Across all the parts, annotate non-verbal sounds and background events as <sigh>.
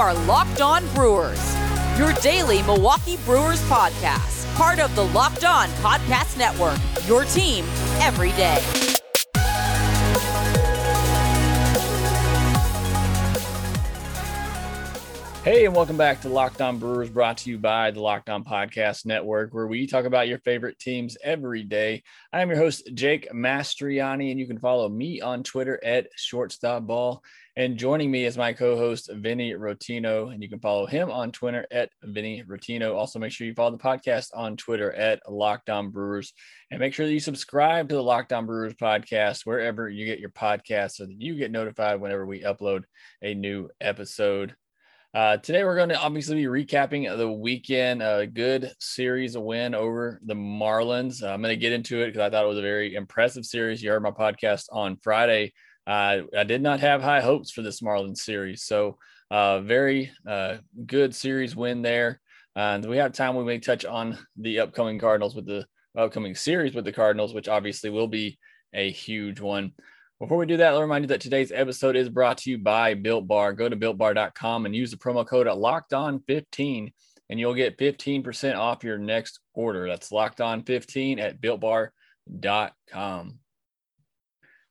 are Locked On Brewers, your daily Milwaukee Brewers podcast, part of the Locked On Podcast Network, your team every day. Hey, and welcome back to Locked On Brewers, brought to you by the Locked On Podcast Network, where we talk about your favorite teams every day. I am your host, Jake Mastriani, and you can follow me on Twitter at shortstopball. And joining me is my co-host, Vinny Rottino, and you can follow him on Twitter at Vinny Rottino. Also, make sure you follow the podcast on Twitter at Locked On Brewers, and make sure that you subscribe to the Locked On Brewers podcast wherever you get your podcast, so that you get notified whenever we upload a new episode. Uh, today, we're going to obviously be recapping the weekend. A good series, a win over the Marlins. I'm going to get into it because I thought it was a very impressive series. You heard my podcast on Friday. Uh, I did not have high hopes for this Marlins series. So, uh, very uh, good series win there. And we have time we may touch on the upcoming Cardinals with the upcoming series with the Cardinals, which obviously will be a huge one. Before we do that, I'll remind you that today's episode is brought to you by Built Bar. Go to builtbar.com and use the promo code at locked on 15 and you'll get 15% off your next order. That's locked on 15 at builtbar.com.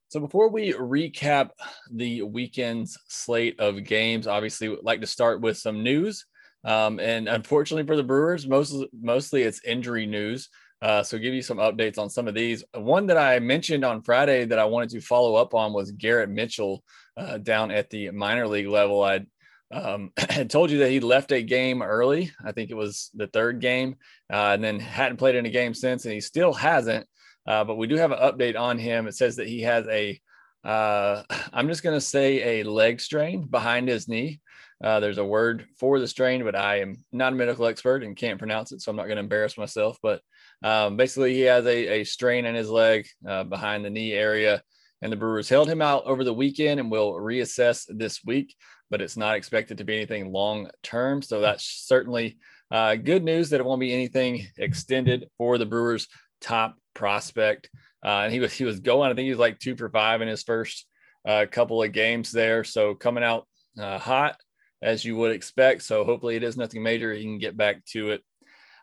So before we recap the weekend's slate of games, obviously would like to start with some news. Um, and unfortunately for the Brewers, mostly mostly it's injury news. Uh, so give you some updates on some of these. One that I mentioned on Friday that I wanted to follow up on was Garrett Mitchell uh, down at the minor league level. I um, <clears throat> had told you that he left a game early. I think it was the third game, uh, and then hadn't played in a game since, and he still hasn't. Uh, but we do have an update on him. It says that he has a, uh, <laughs> I'm just going to say a leg strain behind his knee. Uh, there's a word for the strain, but I am not a medical expert and can't pronounce it, so I'm not going to embarrass myself. But um, basically, he has a, a strain in his leg uh, behind the knee area, and the Brewers held him out over the weekend and will reassess this week, but it's not expected to be anything long term. So that's certainly uh, good news that it won't be anything extended for the Brewers' top prospect. Uh, and he was he was going. I think he was like two for five in his first uh, couple of games there. So coming out uh, hot as you would expect. So hopefully it is nothing major. He can get back to it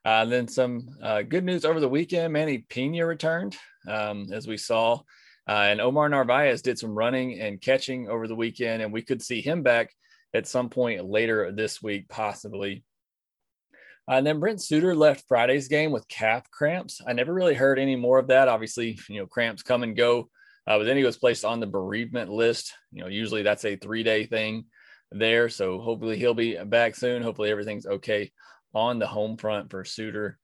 uh, then some uh, good news over the weekend. Manny Piña returned, um, as we saw, uh, and Omar Narvaez did some running and catching over the weekend, and we could see him back at some point later this week, possibly. Uh, and then Brent Suter left Friday's game with calf cramps. I never really heard any more of that. Obviously, you know, cramps come and go. Uh, but then he was placed on the bereavement list. You know, usually that's a three day thing there. So hopefully he'll be back soon. Hopefully everything's okay on the home front for Suter.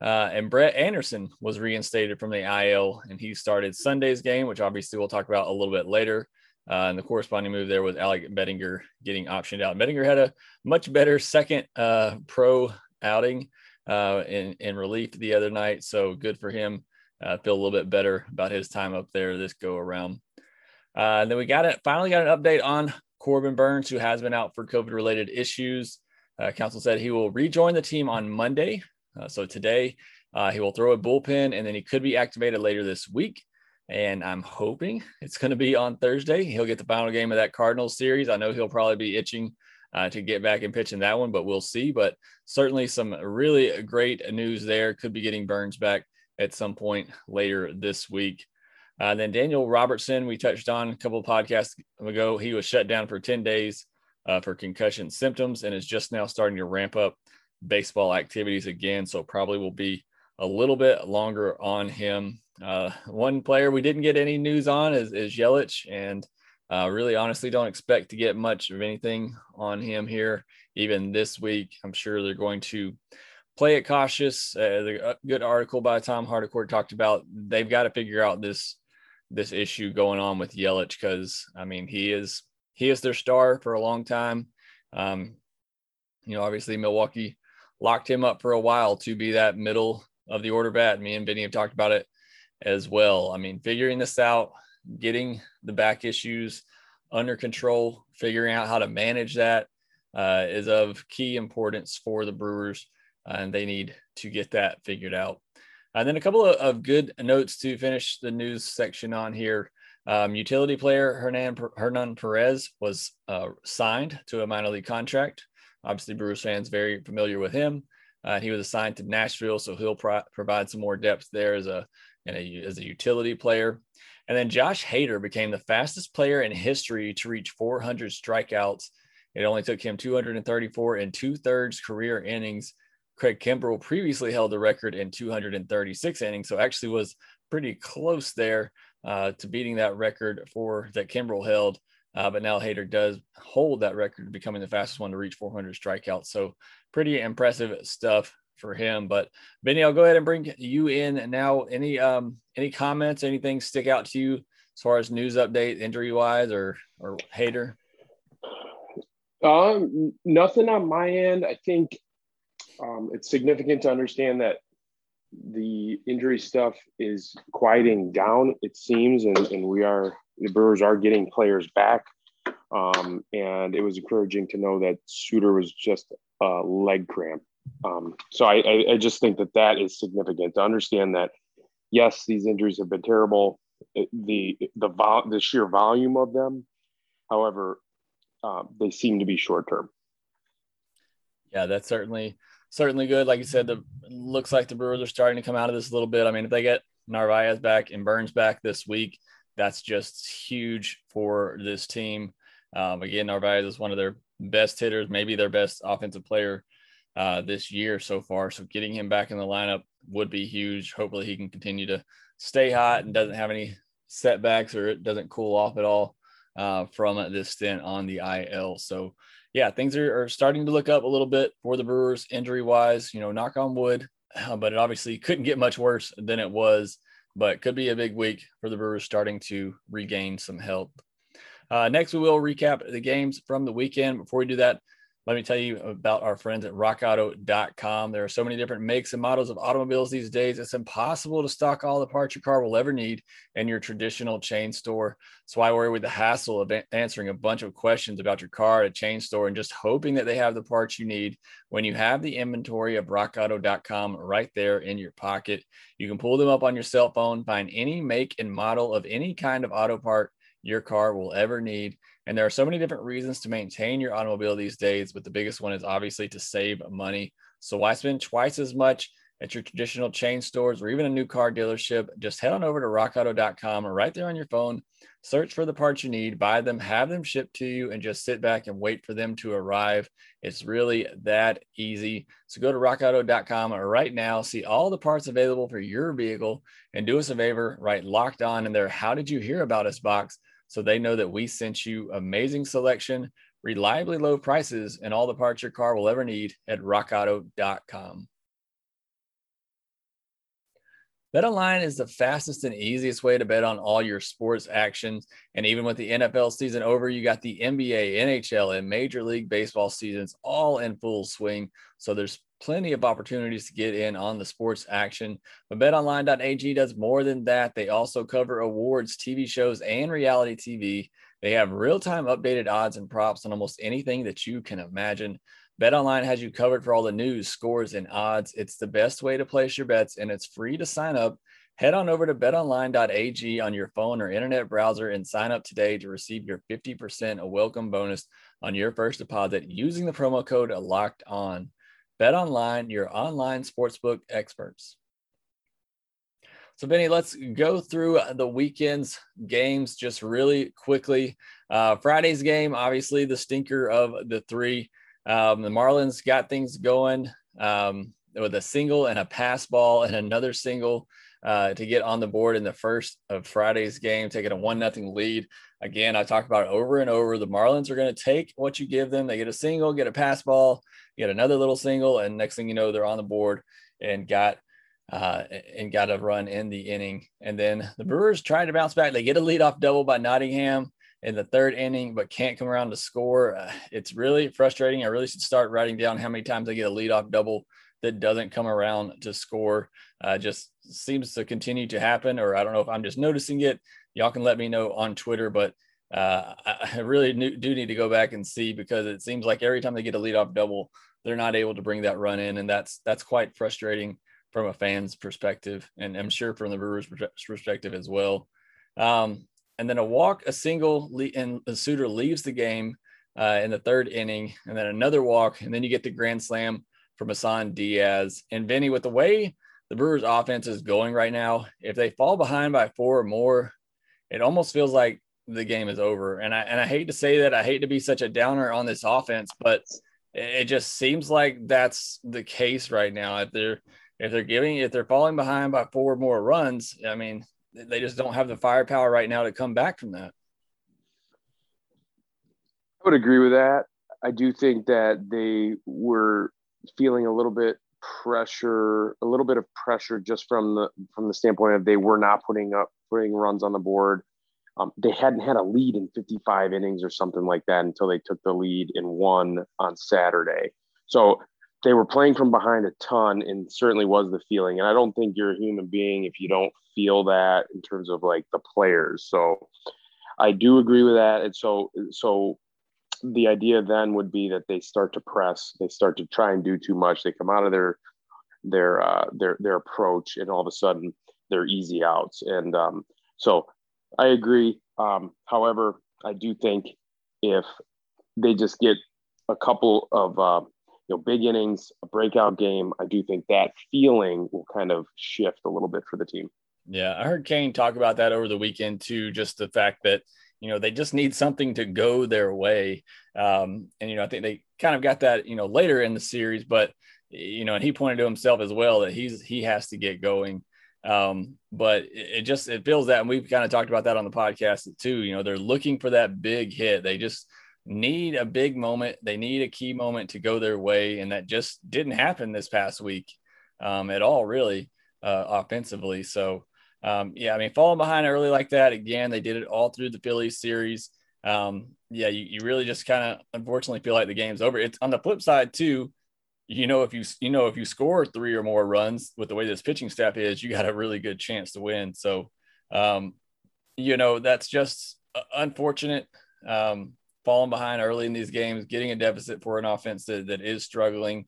Uh, and Brett Anderson was reinstated from the IL, and he started Sunday's game, which obviously we'll talk about a little bit later. Uh, and the corresponding move there was Alec Bettinger getting optioned out. Bettinger had a much better second uh, pro outing uh, in, in relief the other night, so good for him. Uh, feel a little bit better about his time up there this go around. Uh, and then we got it. Finally, got an update on Corbin Burnes, who has been out for COVID-related issues. Uh, Counsell said he will rejoin the team on Monday. Uh, so today, uh, he will throw a bullpen and then he could be activated later this week. And I'm hoping it's going to be on Thursday. He'll get the final game of that Cardinals series. I know he'll probably be itching uh, to get back and pitch in that one, but we'll see. But certainly some really great news there. Could be getting Burnes back at some point later this week. Uh, then Daniel Robertson, we touched on a couple of podcasts ago. He was shut down for 10 days uh, for concussion symptoms and is just now starting to ramp up baseball activities again. So probably will be a little bit longer on him. Uh, one player we didn't get any news on is, is Yelich, and uh, really honestly don't expect to get much of anything on him here, even this week. I'm sure they're going to play it cautious. Uh, uh, good article by Tom Haudricourt talked about they've got to figure out this this issue going on with Yelich because I mean he is he is their star for a long time. Um, you know, obviously Milwaukee locked him up for a while to be that middle of the order bat. Me and Vinny have talked about it as well. I mean, figuring this out, getting the back issues under control, figuring out how to manage that uh, is of key importance for the Brewers, uh, and they need to get that figured out. And then a couple of, of good notes to finish the news section on here. Um, utility player Hernan, Hernan Perez was uh, signed to a minor league contract. Obviously, Brewers fans very familiar with him. Uh, he was assigned to Nashville, so he'll pro- provide some more depth there as a, a, as a utility player. And then Josh Hader became the fastest player in history to reach 400 strikeouts. It only took him 234 and two thirds career innings. Craig Kimbrel previously held the record in 236 innings, so actually was pretty close there uh, to beating that record for that Kimbrel held. Uh, but now Hader does hold that record, becoming the fastest one to reach 400 strikeouts. So pretty impressive stuff for him. But Vinny, I'll go ahead and bring you in And now. Any um any comments, anything stick out to you as far as news update, injury wise, or or Hader? Um, nothing on my end. I think um, it's significant to understand that the injury stuff is quieting down, it seems, and, and we are the Brewers are getting players back. Um, and it was encouraging to know that Suter was just a leg cramp. Um, so I, I, I, just think that that is significant to understand that yes, these injuries have been terrible. The the vol- the sheer volume of them, however, uh, they seem to be short term. Yeah, that's certainly certainly good. Like you said, the looks like the Brewers are starting to come out of this a little bit. I mean, if they get Narvaez back and Burnes back this week, that's just huge for this team. Um, again, Narvaez is one of their best hitters, maybe their best offensive player uh, this year so far. So getting him back in the lineup would be huge. Hopefully, he can continue to stay hot and doesn't have any setbacks or it doesn't cool off at all uh, from this stint on the IL. So yeah, things are, are, starting to look up a little bit for the Brewers injury wise. You know, knock on wood, but it obviously couldn't get much worse than it was. But could be a big week for the Brewers starting to regain some health. Uh, next, we will recap the games from the weekend. Before we do that, let me tell you about our friends at rockauto.com. There are so many different makes and models of automobiles these days. It's impossible to stock all the parts your car will ever need in your traditional chain store. So why worry with the hassle of answering a bunch of questions about your car at a chain store and just hoping that they have the parts you need when you have the inventory of rockauto.com right there in your pocket. You can pull them up on your cell phone, find any make and model of any kind of auto part your car will ever need and there are so many different reasons to maintain your automobile these days, but the biggest one is obviously to save money. So why spend twice as much at your traditional chain stores or even a new car dealership? Just head on over to rockauto.com or right there on your phone, search for the parts you need, buy them, have them shipped to you, and just sit back and wait for them to arrive. It's really that easy. So go to rockauto.com right now, see all the parts available for your vehicle, and do us a favor, write locked on in there. How did you hear about us box? So they know that we sent you amazing selection, reliably low prices, and all the parts your car will ever need at rockauto.com. BetOnline is the fastest and easiest way to bet on all your sports actions. And even with the NFL season over, you got the NBA, NHL, and Major League Baseball seasons all in full swing. So there's plenty of opportunities to get in on the sports action. But betonline.ag does more than that. They also cover awards, TV shows, and reality TV. They have real time updated odds and props on almost anything that you can imagine. BetOnline has you covered for all the news, scores, and odds. It's the best way to place your bets, and it's free to sign up. Head on over to betonline.ag on your phone or internet browser and sign up today to receive your 50% a welcome bonus on your first deposit using the promo code locked on. Bet online, your online sportsbook experts. So, Vinny, let's go through the weekend's games just really quickly. Uh, Friday's game, obviously, the stinker of the three. Um, the Marlins got things going um, with a single and a pass ball and another single uh, to get on the board in the first of Friday's game, taking a one nothing lead. Again, I talk about it over and over. The Marlins are going to take what you give them. They get a single, get a pass ball, get another little single, and next thing you know, they're on the board and got uh, and got a run in the inning. And then the Brewers try to bounce back. They get a leadoff double by Nottingham in the third inning, but can't come around to score. Uh, it's really frustrating. I really should start writing down how many times they get a leadoff double that doesn't come around to score. Uh, just seems to continue to happen, or I don't know if I'm just noticing it. Y'all can let me know on Twitter, but uh, I <laughs> really do need to go back and see because it seems like every time they get a leadoff double, they're not able to bring that run in, and that's that's quite frustrating from a fan's perspective, and I'm sure from the Brewers' perspective as well. Um, and then a walk, a single, and the Suter leaves the game uh, in the third inning, and then another walk, and then you get the grand slam from Isan Diaz. And Vinny, with the way the Brewers offense is going right now, if they fall behind by four or more, it almost feels like the game is over. And I and I hate to say that, I hate to be such a downer on this offense, but it just seems like that's the case right now. If they're if they're giving if they're falling behind by four more runs, I mean, they just don't have the firepower right now to come back from that. I would agree with that. I do think that they were feeling a little bit pressure, a little bit of pressure just from the from the standpoint of they were not putting up putting runs on the board. Um, they hadn't had a lead in 55 innings or something like that until they took the lead in one on Saturday. So they were playing from behind a ton, and certainly was the feeling. And I don't think you're a human being if you don't feel that in terms of like the players. So I do agree with that. And so so the idea then would be that they start to press, they start to try and do too much. They come out of their their uh, their their approach, and all of a sudden they're easy outs. And um, so I agree. Um, however, I do think if they just get a couple of uh, you know big innings, a breakout game, I do think that feeling will kind of shift a little bit for the team. Yeah, I heard Cain talk about that over the weekend too. Just the fact that you know they just need something to go their way, um, and you know I think they kind of got that you know later in the series, but you know, and he pointed to himself as well that he's he has to get going. Um, but it, it just it feels that, and we've kind of talked about that on the podcast too. You know, they're looking for that big hit. They just need a big moment. They need a key moment to go their way, and that just didn't happen this past week um, at all, really, uh, offensively. So, um, yeah, I mean, falling behind early like that again, they did it all through the Phillies series. Um, yeah, you, you really just kind of unfortunately feel like the game's over. It's on the flip side too you know if you you know if you score three or more runs with the way this pitching staff is, you got a really good chance to win. So, um, you know that's just uh, unfortunate. Um, falling behind early in these games, getting a deficit for an offense that, that is struggling.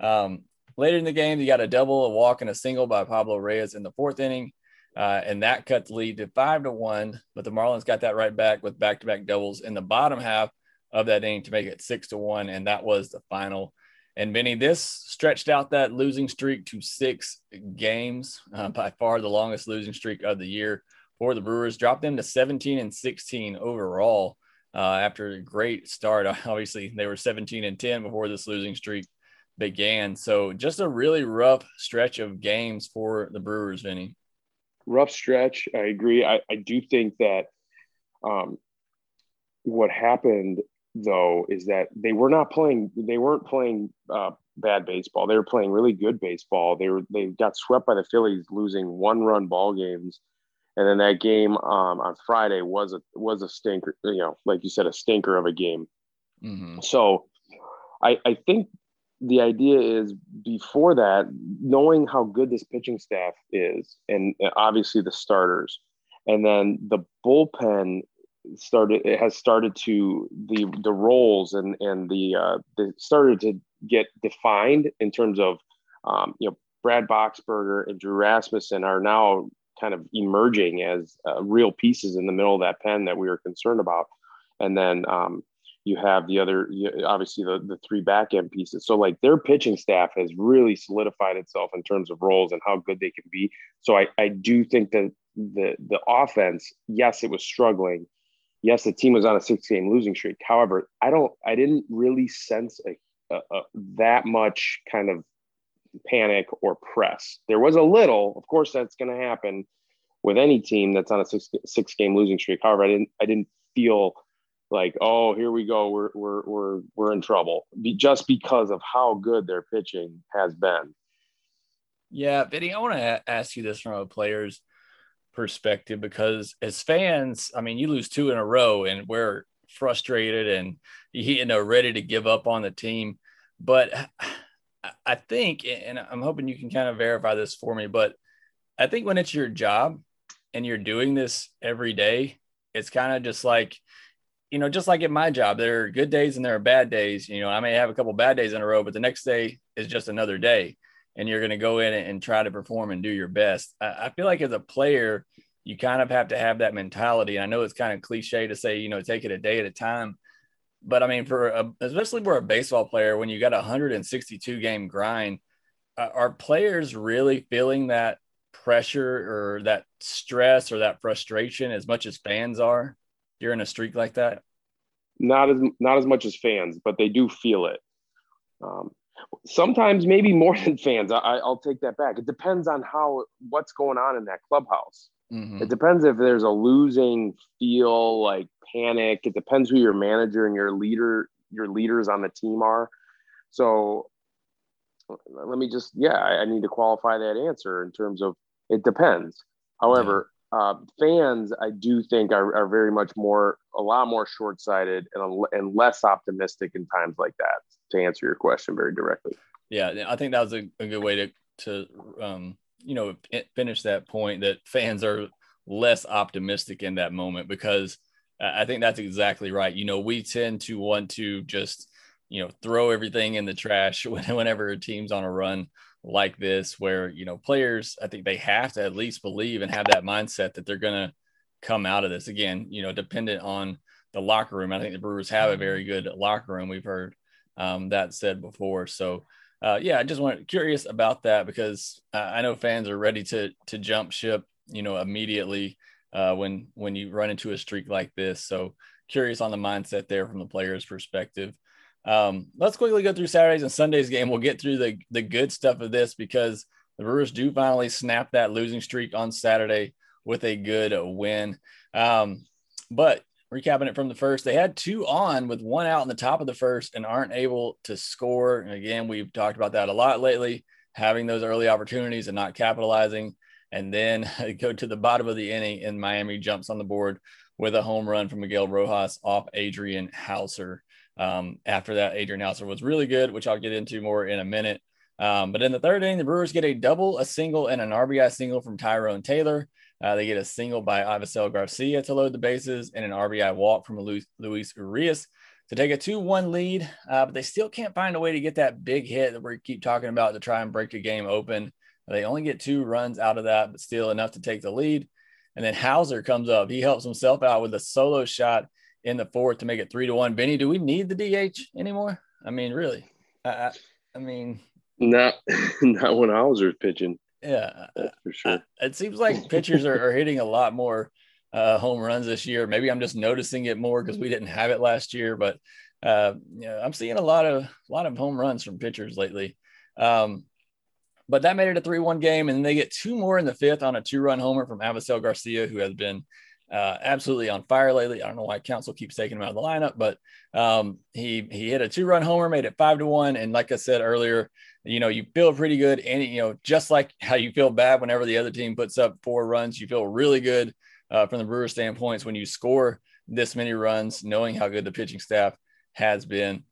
Um, later in the game, you got a double, a walk, and a single by Pablo Reyes in the fourth inning. Uh, and that cut the lead to five to one. But the Marlins got that right back with back to back doubles in the bottom half of that inning to make it six to one. And that was the final. And Vinny, this stretched out that losing streak to six games, uh, by far the longest losing streak of the year for the Brewers. Dropped them to 17 and 16 overall uh, after a great start. <laughs> Obviously, they were 17 and 10 before this losing streak began. So just a really rough stretch of games for the Brewers, Vinny. Rough stretch. I agree. I, I do think that um, what happened though is that they were not playing they weren't playing uh, bad baseball. They were playing really good baseball. They were they got swept by the phillies losing one run ball games. And then that game um, on friday was a was a stinker you know like you said a stinker of a game. Mm-hmm. so i i think the idea is before that knowing how good this pitching staff is and obviously the starters and then the bullpen started it has started to the the roles and and the uh the started to get defined in terms of um, you know Brad Boxberger and Drew Rasmussen are now kind of emerging as uh, real pieces in the middle of that pen that we were concerned about. And then um, you have the other obviously the, the three back end pieces. So like their pitching staff has really solidified itself in terms of roles and how good they can be. So i, I do think that the the offense yes it was struggling yes, the team was on a six game losing streak. However, I don't, I didn't really sense a, a, a, that much kind of panic or press. There was a little, of course, that's going to happen with any team that's on a six six game losing streak. However, I didn't, I didn't feel like, oh, here we go, we're we're we're we're in trouble, Be, just because of how good their pitching has been. Yeah, Vinny, I want to ask you this from a player's perspective because as fans, I mean, you lose two in a row and we're frustrated and you know ready to give up on the team. But <sighs> I think, and I'm hoping you can kind of verify this for me, but I think when it's your job and you're doing this every day, it's kind of just like, you know, just like at my job, there are good days and there are bad days. You know, I may have a couple bad days in a row, but the next day is just another day and you're going to go in and try to perform and do your best. I, feel like as a player, you kind of have to have that mentality. I know it's kind of cliche to say, you know, take it a day at a time, but I mean, for a, especially for a baseball player, when you got a 162 game grind, are players really feeling that pressure or that stress or that frustration as much as fans are during a streak like that? Not as not as much as fans, but they do feel it. Um, sometimes maybe more <laughs> than fans. I, will take that back. It depends on how what's going on in that clubhouse. Mm-hmm. It depends if there's a losing feel, like panic. It depends who your manager and your leader, your leaders on the team are. So let me just, yeah, I, I need to qualify that answer in terms of it depends. However, yeah. uh, fans, I do think are, are very much more, a lot more short sighted and, and less optimistic in times like that. To answer your question very directly. Yeah, I think that was a, a good way to to um, you know finish that point that fans are less optimistic in that moment because I think that's exactly right. You know, we tend to want to just you know throw everything in the trash <laughs> whenever a team's on a run like this where you know players i think they have to at least believe and have that mindset that they're going to come out of this again you know dependent on the locker room i think the brewers have a very good locker room we've heard um, that said before so uh, yeah, I just want curious about that because uh, I know fans are ready to to jump ship, you know, immediately uh, when when you run into a streak like this. So curious on the mindset there from the players' perspective. Um, let's quickly go through Saturdays and Sundays game. We'll get through the the good stuff of this because the Brewers do finally snap that losing streak on Saturday with a good win. Um, but recapping it from the first, they had two on with one out in the top of the first and aren't able to score. And again, we've talked about that a lot lately, having those early opportunities and not capitalizing. And then <laughs> go to the bottom of the inning, and Miami jumps on the board with a home run from Miguel Rojas off Adrian Houser. Um, after that, Adrian Houser was really good, which I'll get into more in a minute. Um, but in the third inning, the Brewers get a double, a single, and an RBI single from Tyrone Taylor. Uh, they get a single by Avisail Garcia to load the bases and an RBI walk from Luis, Luis Urias to take a 2 1 lead. Uh, but they still can't find a way to get that big hit that we keep talking about to try and break the game open. They only get two runs out of that, but still enough to take the lead. And then Houser comes up. He helps himself out with a solo shot in the fourth to make it three to one. Vinny, do we need the DH anymore? I mean, really? I, I mean, not <laughs> not when Houser's pitching. Yeah, for sure. It seems like <laughs> pitchers are, are hitting a lot more uh, home runs this year. Maybe I'm just noticing it more because we didn't have it last year, but uh, yeah, I'm seeing a lot of a lot of home runs from pitchers lately. Um, but that made it a three-one game, and they get two more in the fifth on a two-run homer from Avisail Garcia, who has been uh, absolutely on fire lately. I don't know why Counsell keeps taking him out of the lineup, but um, he he hit a two-run homer, made it five to one, and like I said earlier, you know, you feel pretty good. And, you know, just like how you feel bad whenever the other team puts up four runs, you feel really good uh, from the Brewers standpoints when you score this many runs, knowing how good the pitching staff has been.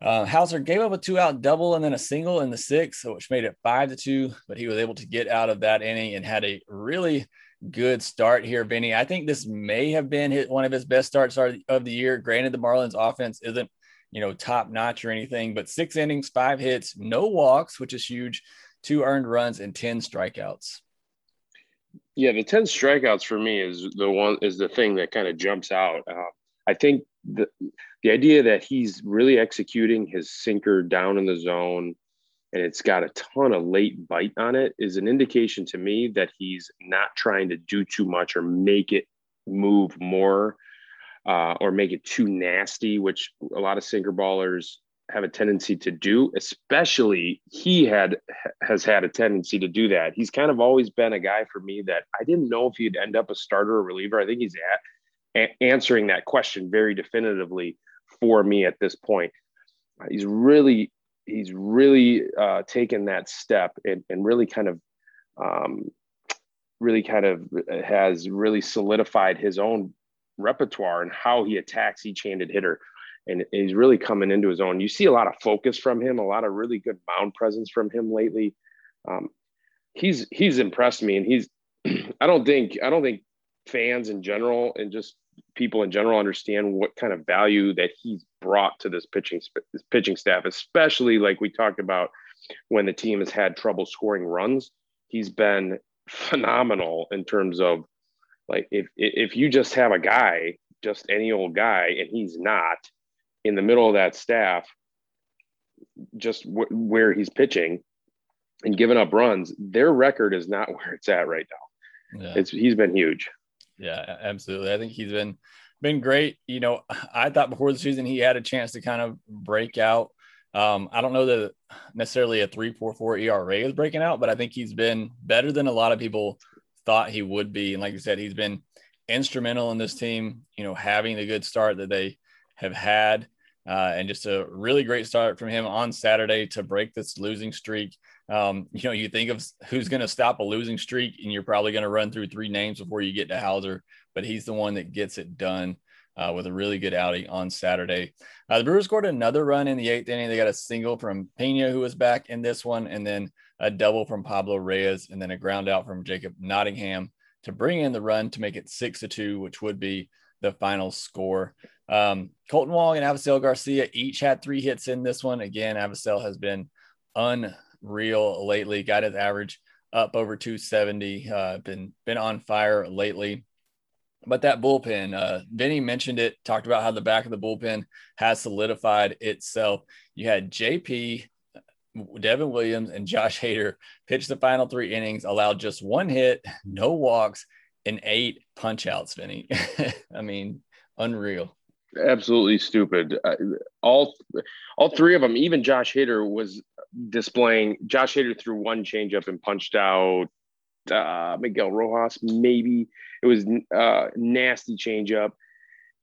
Uh, Houser gave up a two out double and then a single in the sixth, which made it five to two, but he was able to get out of that inning and had a really good start here, Vinny. I think this may have been his, one of his best starts of the year. Granted, the Marlins offense isn't you know, top notch or anything, but six innings, five hits, no walks, which is huge, two earned runs, and 10 strikeouts. Yeah, the 10 strikeouts for me is the one is the thing that kind of jumps out. Uh, I think the the idea that he's really executing his sinker down in the zone and it's got a ton of late bite on it is an indication to me that he's not trying to do too much or make it move more uh, or make it too nasty, which a lot of sinker ballers have a tendency to do. Especially he had has had a tendency to do that. He's kind of always been a guy for me that I didn't know if he'd end up a starter or reliever. I think he's at, a- answering that question very definitively for me at this point. He's really he's really uh, taken that step and, and really kind of um, really kind of has really solidified his own repertoire and how he attacks each handed hitter. And he's really coming into his own. You see a lot of focus from him, a lot of really good mound presence from him lately. Um, he's he's impressed me, and he's <clears throat> I don't think I don't think fans in general and just people in general understand what kind of value that he's brought to this pitching this pitching staff, especially like we talked about when the team has had trouble scoring runs. He's been phenomenal in terms of Like if if you just have a guy, just any old guy, and he's not in the middle of that staff, just w- where he's pitching and giving up runs, their record is not <laughs> where it's at right now. Yeah. It's he's been huge. Yeah, absolutely. I think he's been been great. You know, I thought before the season he had a chance to kind of break out. Um, I don't know that necessarily a 3.44 ERA is breaking out, but I think he's been better than a lot of people thought he would be. And like you said, he's been instrumental in this team, you know, having the good start that they have had. Uh, and just a really great start from him on Saturday to break this losing streak. Um, you know, you think of who's going to stop a losing streak, and you're probably going to run through three names before you get to Houser, but he's the one that gets it done uh, with a really good outing on Saturday. Uh, the Brewers scored another run in the eighth inning. They got a single from Piña, who was back in this one, and then a double from Pablo Reyes, and then a ground out from Jacob Nottingham to bring in the run to make it six to two, which would be the final score. Um, Kolten Wong and Avisail Garcia each had three hits in this one. Again, Avisail has been unreal lately. Got his average up over 270. Uh, been been on fire lately. But that bullpen, uh, Vinny mentioned it, talked about how the back of the bullpen has solidified itself. You had JP, Devin Williams, and Josh <laughs> Hader pitch the final three innings, allowed just one hit, no walks, and eight punch outs, Vinny. <laughs> I mean, unreal. Absolutely stupid. Uh, all, all three of them, even Josh Hader was displaying. Josh Hader threw one changeup and punched out uh, Miguel Rojas, maybe it was uh, nasty changeup.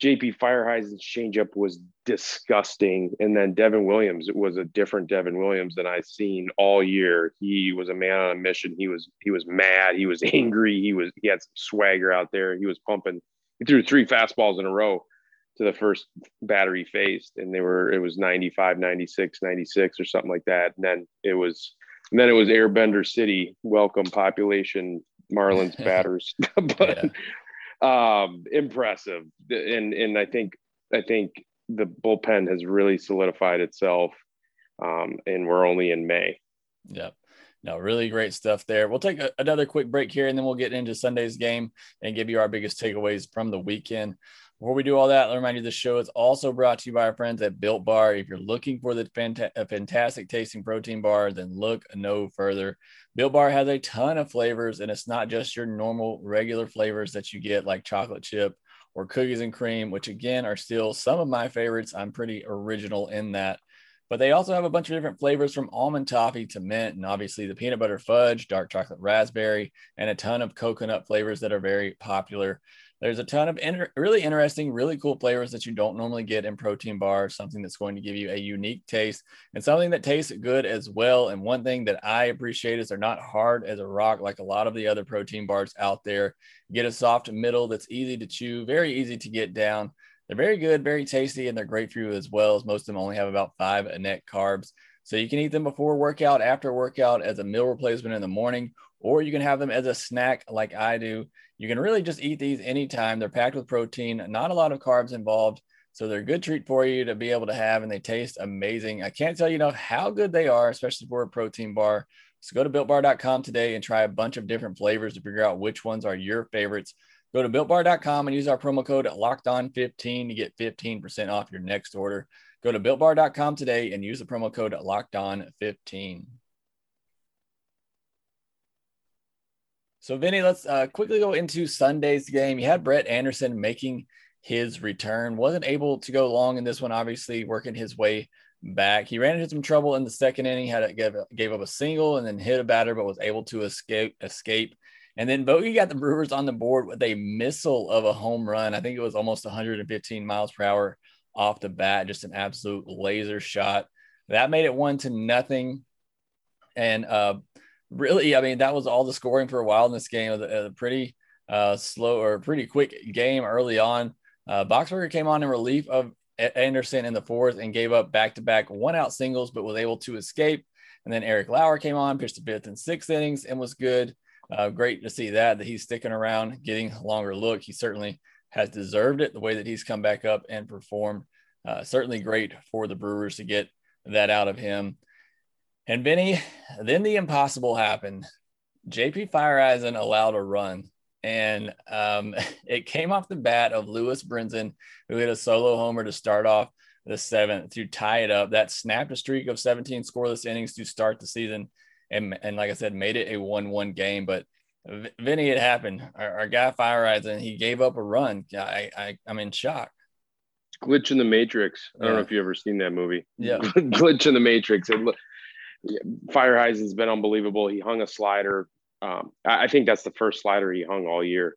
JP Feyereisen's changeup was disgusting, and then Devin Williams it was a different Devin Williams than I've seen all year. He was a man on a mission. He was he was mad. He was <laughs> angry. He was he had some swagger out there. He was pumping. He threw three fastballs in a row to the first battery faced and they were it was 95 96 96 or something like that and then it was and then it was Airbender City, welcome population, Marlins <laughs> batters. <laughs> but yeah. um, impressive. And and I think I think the bullpen has really solidified itself. Um, and we're only in May. Yep. No, really great stuff there. We'll take a, another quick break here and then we'll get into Sunday's game and give you our biggest takeaways from the weekend. Before we do all that, let me remind you the show is also brought to you by our friends at Built Bar. If you're looking for the fanta- fantastic tasting protein bar, then look no further. Built Bar has a ton of flavors, and it's not just your normal regular flavors that you get like chocolate chip or cookies and cream, which again are still some of my favorites. I'm pretty original in that. But they also have a bunch of different flavors from almond toffee to mint, and obviously the peanut butter fudge, dark chocolate raspberry, and a ton of coconut flavors that are very popular. There's a ton of inter- really interesting, really cool flavors that you don't normally get in protein bars, something that's going to give you a unique taste and something that tastes good as well. And one thing that I appreciate is they're not hard as a rock like a lot of the other protein bars out there. You get a soft middle that's easy to chew, very easy to get down. They're very good, very tasty, and they're great for you as well, as most of them only have about five net carbs. So you can eat them before workout, after workout, as a meal replacement in the morning, or you can have them as a snack like I do. You can really just eat these anytime. They're packed with protein, not a lot of carbs involved. So they're a good treat for you to be able to have, and they taste amazing. I can't tell you enough how good they are, especially for a protein bar. So go to builtbar.com today and try a bunch of different flavors to figure out which ones are your favorites. Go to builtbar.com and use our promo code LOCKEDON15 to get 15% off your next order. Go to builtbar.com today and use the promo code LOCKEDON15. So, Vinny, let's uh, quickly go into Sunday's game. You had Brett Anderson making his return, wasn't able to go long in this one, obviously, working his way back. He ran into some trouble in the second inning, had a, gave, gave up a single and then hit a batter, but was able to escape. escape. And then Bogey got the Brewers on the board with a missile of a home run. I think it was almost 115 miles per hour off the bat, just an absolute laser shot. That made it one to nothing. And uh, really, I mean, that was all the scoring for a while in this game. It was a, pretty uh, slow or pretty quick game early on. Uh, Boxberger came on in relief of Anderson in the fourth and gave up back to back one out singles, but was able to escape. And then Eric Lauer came on, pitched the fifth and sixth innings and was good. Uh, great to see that, that he's sticking around, getting a longer look. He certainly has deserved it the way that he's come back up and performed. Uh, certainly great for the Brewers to get that out of him. And Vinny, then the impossible happened. JP Feyereisen allowed a run and um, <laughs> it came off the bat of Lewis Brinson, who hit a solo homer to start off the seventh to tie it up. That snapped a streak of 17 scoreless innings to start the season, and and like I said, made it a one-one game. But Vinny, it happened. Our, our guy Feyereisen, he gave up a run. I, I I'm in shock. Glitch in the Matrix. I don't yeah. know if you've ever seen that movie. Yeah, <laughs> Glitch in the Matrix. It, Feyereisen's been unbelievable. He hung a slider. Um, I, I, think that's the first slider he hung all year.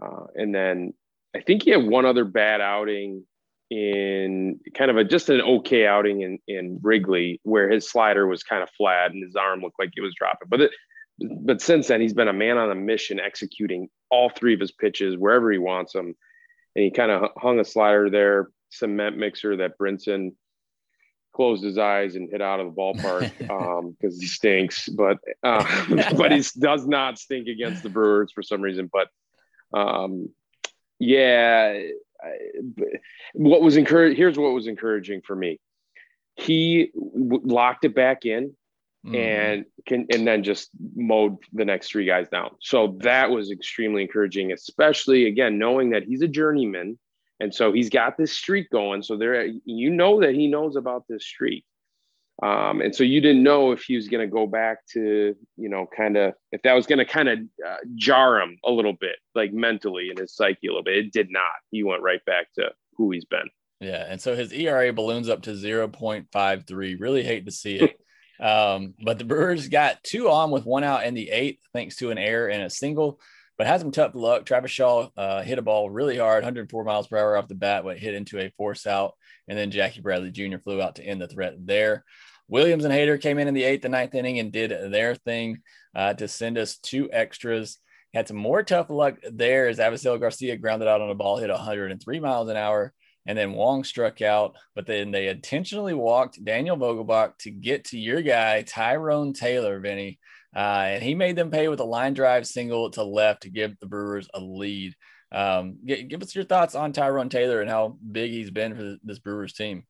Uh, and then I think he had one other bad outing in kind of a just an okay outing in, in Wrigley where his slider was kind of flat and his arm looked like it was dropping. But it, but since then he's been a man on a mission executing all three of his pitches wherever he wants them. And he kind of hung a slider there, cement mixer that Brinson closed his eyes and hit out of the ballpark because <laughs> um, he stinks. But uh, <laughs> <laughs> but he does not stink against the Brewers for some reason. But um, yeah, what was encouraging? Here's what was encouraging for me. He w- locked it back in. Mm-hmm. And can and then just mowed the next three guys down. So that was extremely encouraging, especially again knowing that he's a journeyman and so he's got this streak going. So there, you know that he knows about this streak. Um, and so you didn't know if he was going to go back to, you know, kind of, if that was going to kind of uh, jar him a little bit, like mentally in his psyche a little bit. It did not. He went right back to who he's been. Yeah. And so his ERA balloons up to 0.53. Really hate to see it. <laughs> um, but the Brewers got two on with one out in the eighth, thanks to an error and a single but had some tough luck. Travis Shaw uh, hit a ball really hard, 104 miles per hour off the bat, but hit into a force out. And then Jackie Bradley Jr. flew out to end the threat there. Williams and Hader came in in the eighth and ninth inning and did their thing uh, to send us two extras. Had some more tough luck there as Avisail Garcia grounded out on a ball, hit 103 miles an hour. And then Wong struck out, but then they intentionally walked Daniel Vogelbach to get to your guy, Tyrone Taylor, Vinny. Uh, and he made them pay with a line drive single to left to give the Brewers a lead. Um, give, give us your thoughts on Tyrone Taylor and how big he's been for this Brewers team.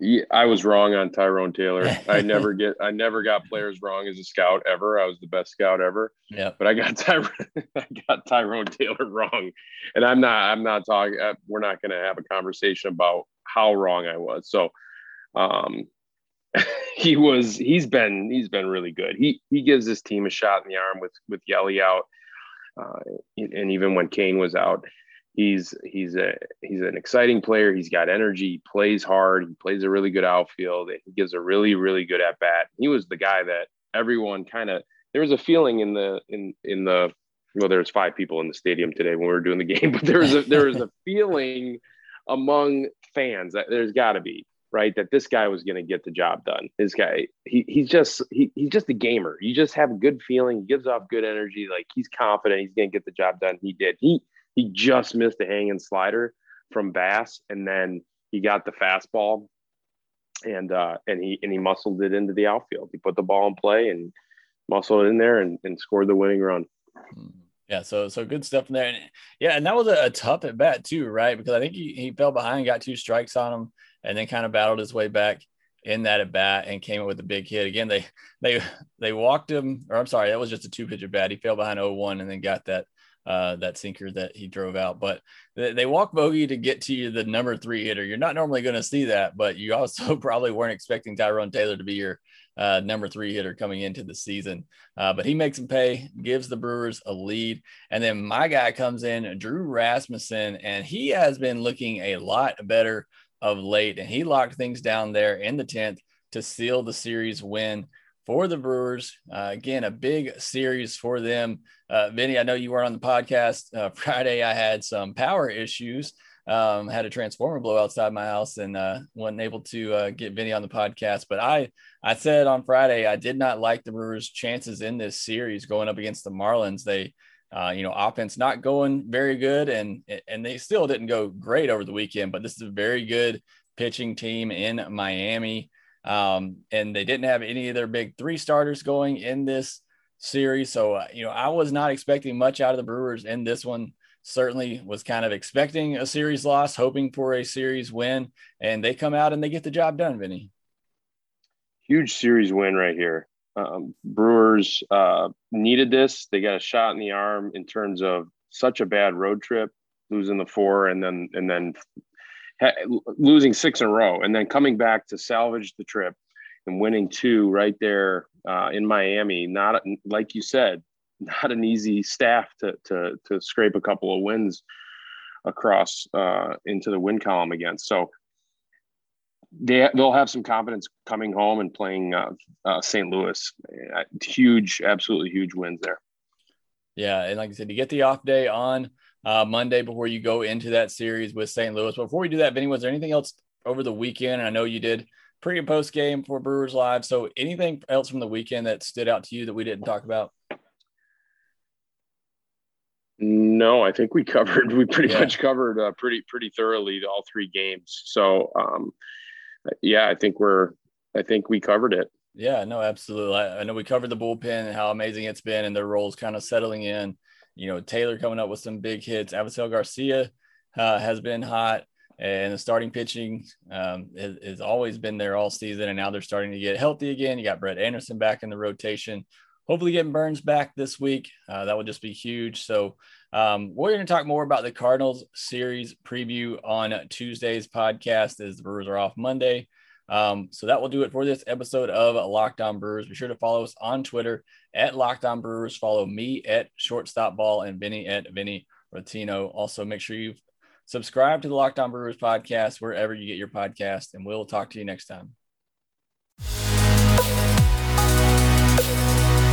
Yeah, I was wrong on Tyrone Taylor. <laughs> I never get, I never got players wrong as a scout ever. I was the best scout ever. Yeah, but I got <laughs> Tyrone, I got Tyrone Taylor wrong, and I'm not, I'm not talking. Uh, we're not going to have a conversation about how wrong I was. So, um, <laughs> he was he's been he's been really good. He he gives his team a shot in the arm with with Yelly out, uh, and even when Cain was out, he's he's a he's an exciting player. He's got energy. He plays hard. He plays a really good outfield. He gives a really really good at bat. He was the guy that everyone kind of there was a feeling in the in in the well there's five people in the stadium today when we were doing the <laughs> game, but there was a there was a <laughs> feeling among fans that there's got to be right? That this guy was going to get the job done. This guy, he, he's just he, he's just a gamer. You just have a good feeling. He gives off good energy. Like he's confident he's going to get the job done. He did. He he just missed a hanging slider from Bass, and then he got the fastball, and uh, and he and he muscled it into the outfield. He put the ball in play and muscled it in there and, and scored the winning run. Yeah, so so good stuff in there. And, yeah, and that was a, a tough at bat too, right? Because I think he, he fell behind, got two strikes on him and then kind of battled his way back in that at bat and came up with a big hit. Again, they they they walked him, or I'm sorry, that was just a two pitch at bat. He fell behind 0-1 and then got that uh, that sinker that he drove out. But they, they walk bogey to get to you the number three hitter. You're not normally going to see that, but you also <laughs> probably weren't expecting Tyrone Taylor to be your uh, number three hitter coming into the season. Uh, but he makes him pay, gives the Brewers a lead. And then my guy comes in, Drew Rasmussen, and he has been looking a lot better of late, and he locked things down there in the 10th to seal the series win for the Brewers. Uh, again, a big series for them. Uh, Vinny, I know you were on the podcast uh, <laughs> Friday. I had some power issues. Um, had a transformer blow outside my house and uh, wasn't able to uh, get Vinny on the podcast. But I, I said on Friday I did not like the Brewers' chances in this series going up against the Marlins. They uh, you know, offense not going very good, and and they still didn't go great over the weekend. But this is a very good pitching team in Miami, um, and they didn't have any of their big three starters going in this series. So uh, you know, I was not expecting much out of the Brewers in this one. Certainly was kind of expecting a series loss, hoping for a series win, and they come out and they get the job done. Vinny, huge series win right here. Um, Brewers uh, needed this. They got a shot in the arm in terms of such a bad road trip, losing the four, and then and then ha- losing six in a row, and then coming back to salvage the trip and winning two right there uh, in Miami. Not like you said, not an easy staff to to to scrape a couple of wins across uh, into the win column against. So they they'll have some confidence coming home and playing uh, uh, St. Louis. Uh, huge, absolutely huge wins there. Yeah, and like I said, you get the off day on uh, Monday before you go into that series with St. Louis. But before we do that, Vinny, was there anything else over the weekend? I know you did pre and post game for Brewers Live. So anything else from the weekend that stood out to you that we didn't talk about? No, I think we <laughs> covered. We pretty yeah. much covered uh, pretty pretty thoroughly all three games. So, um, yeah, I think we're. I think we covered it. Yeah, no, absolutely. I, I know we covered the bullpen and how amazing it's been, and their roles kind of settling in. You know, Taylor coming up with some big hits. Avisail Garcia uh, has been hot, and the starting pitching um, has, has always been there all season. And now they're starting to get healthy again. You got Brett Anderson back in the rotation hopefully getting Burnes back this week. Uh, that would just be huge. So um, we're going to talk more about the Cardinals series preview on Tuesday's podcast as the Brewers are off Monday. Um, so that will do it for this episode of Locked On Brewers. Be sure to follow us on Twitter at Locked On Brewers. Follow me at Shortstop Ball and Vinny at Vinny Rottino. Also, make sure you subscribe to the Locked On Brewers podcast wherever you get your podcast, and we'll talk to you next time.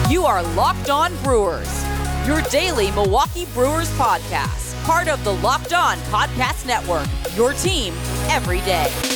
You are Locked On Brewers, your daily Milwaukee Brewers podcast, part of the Locked On Podcast Network, your team every day.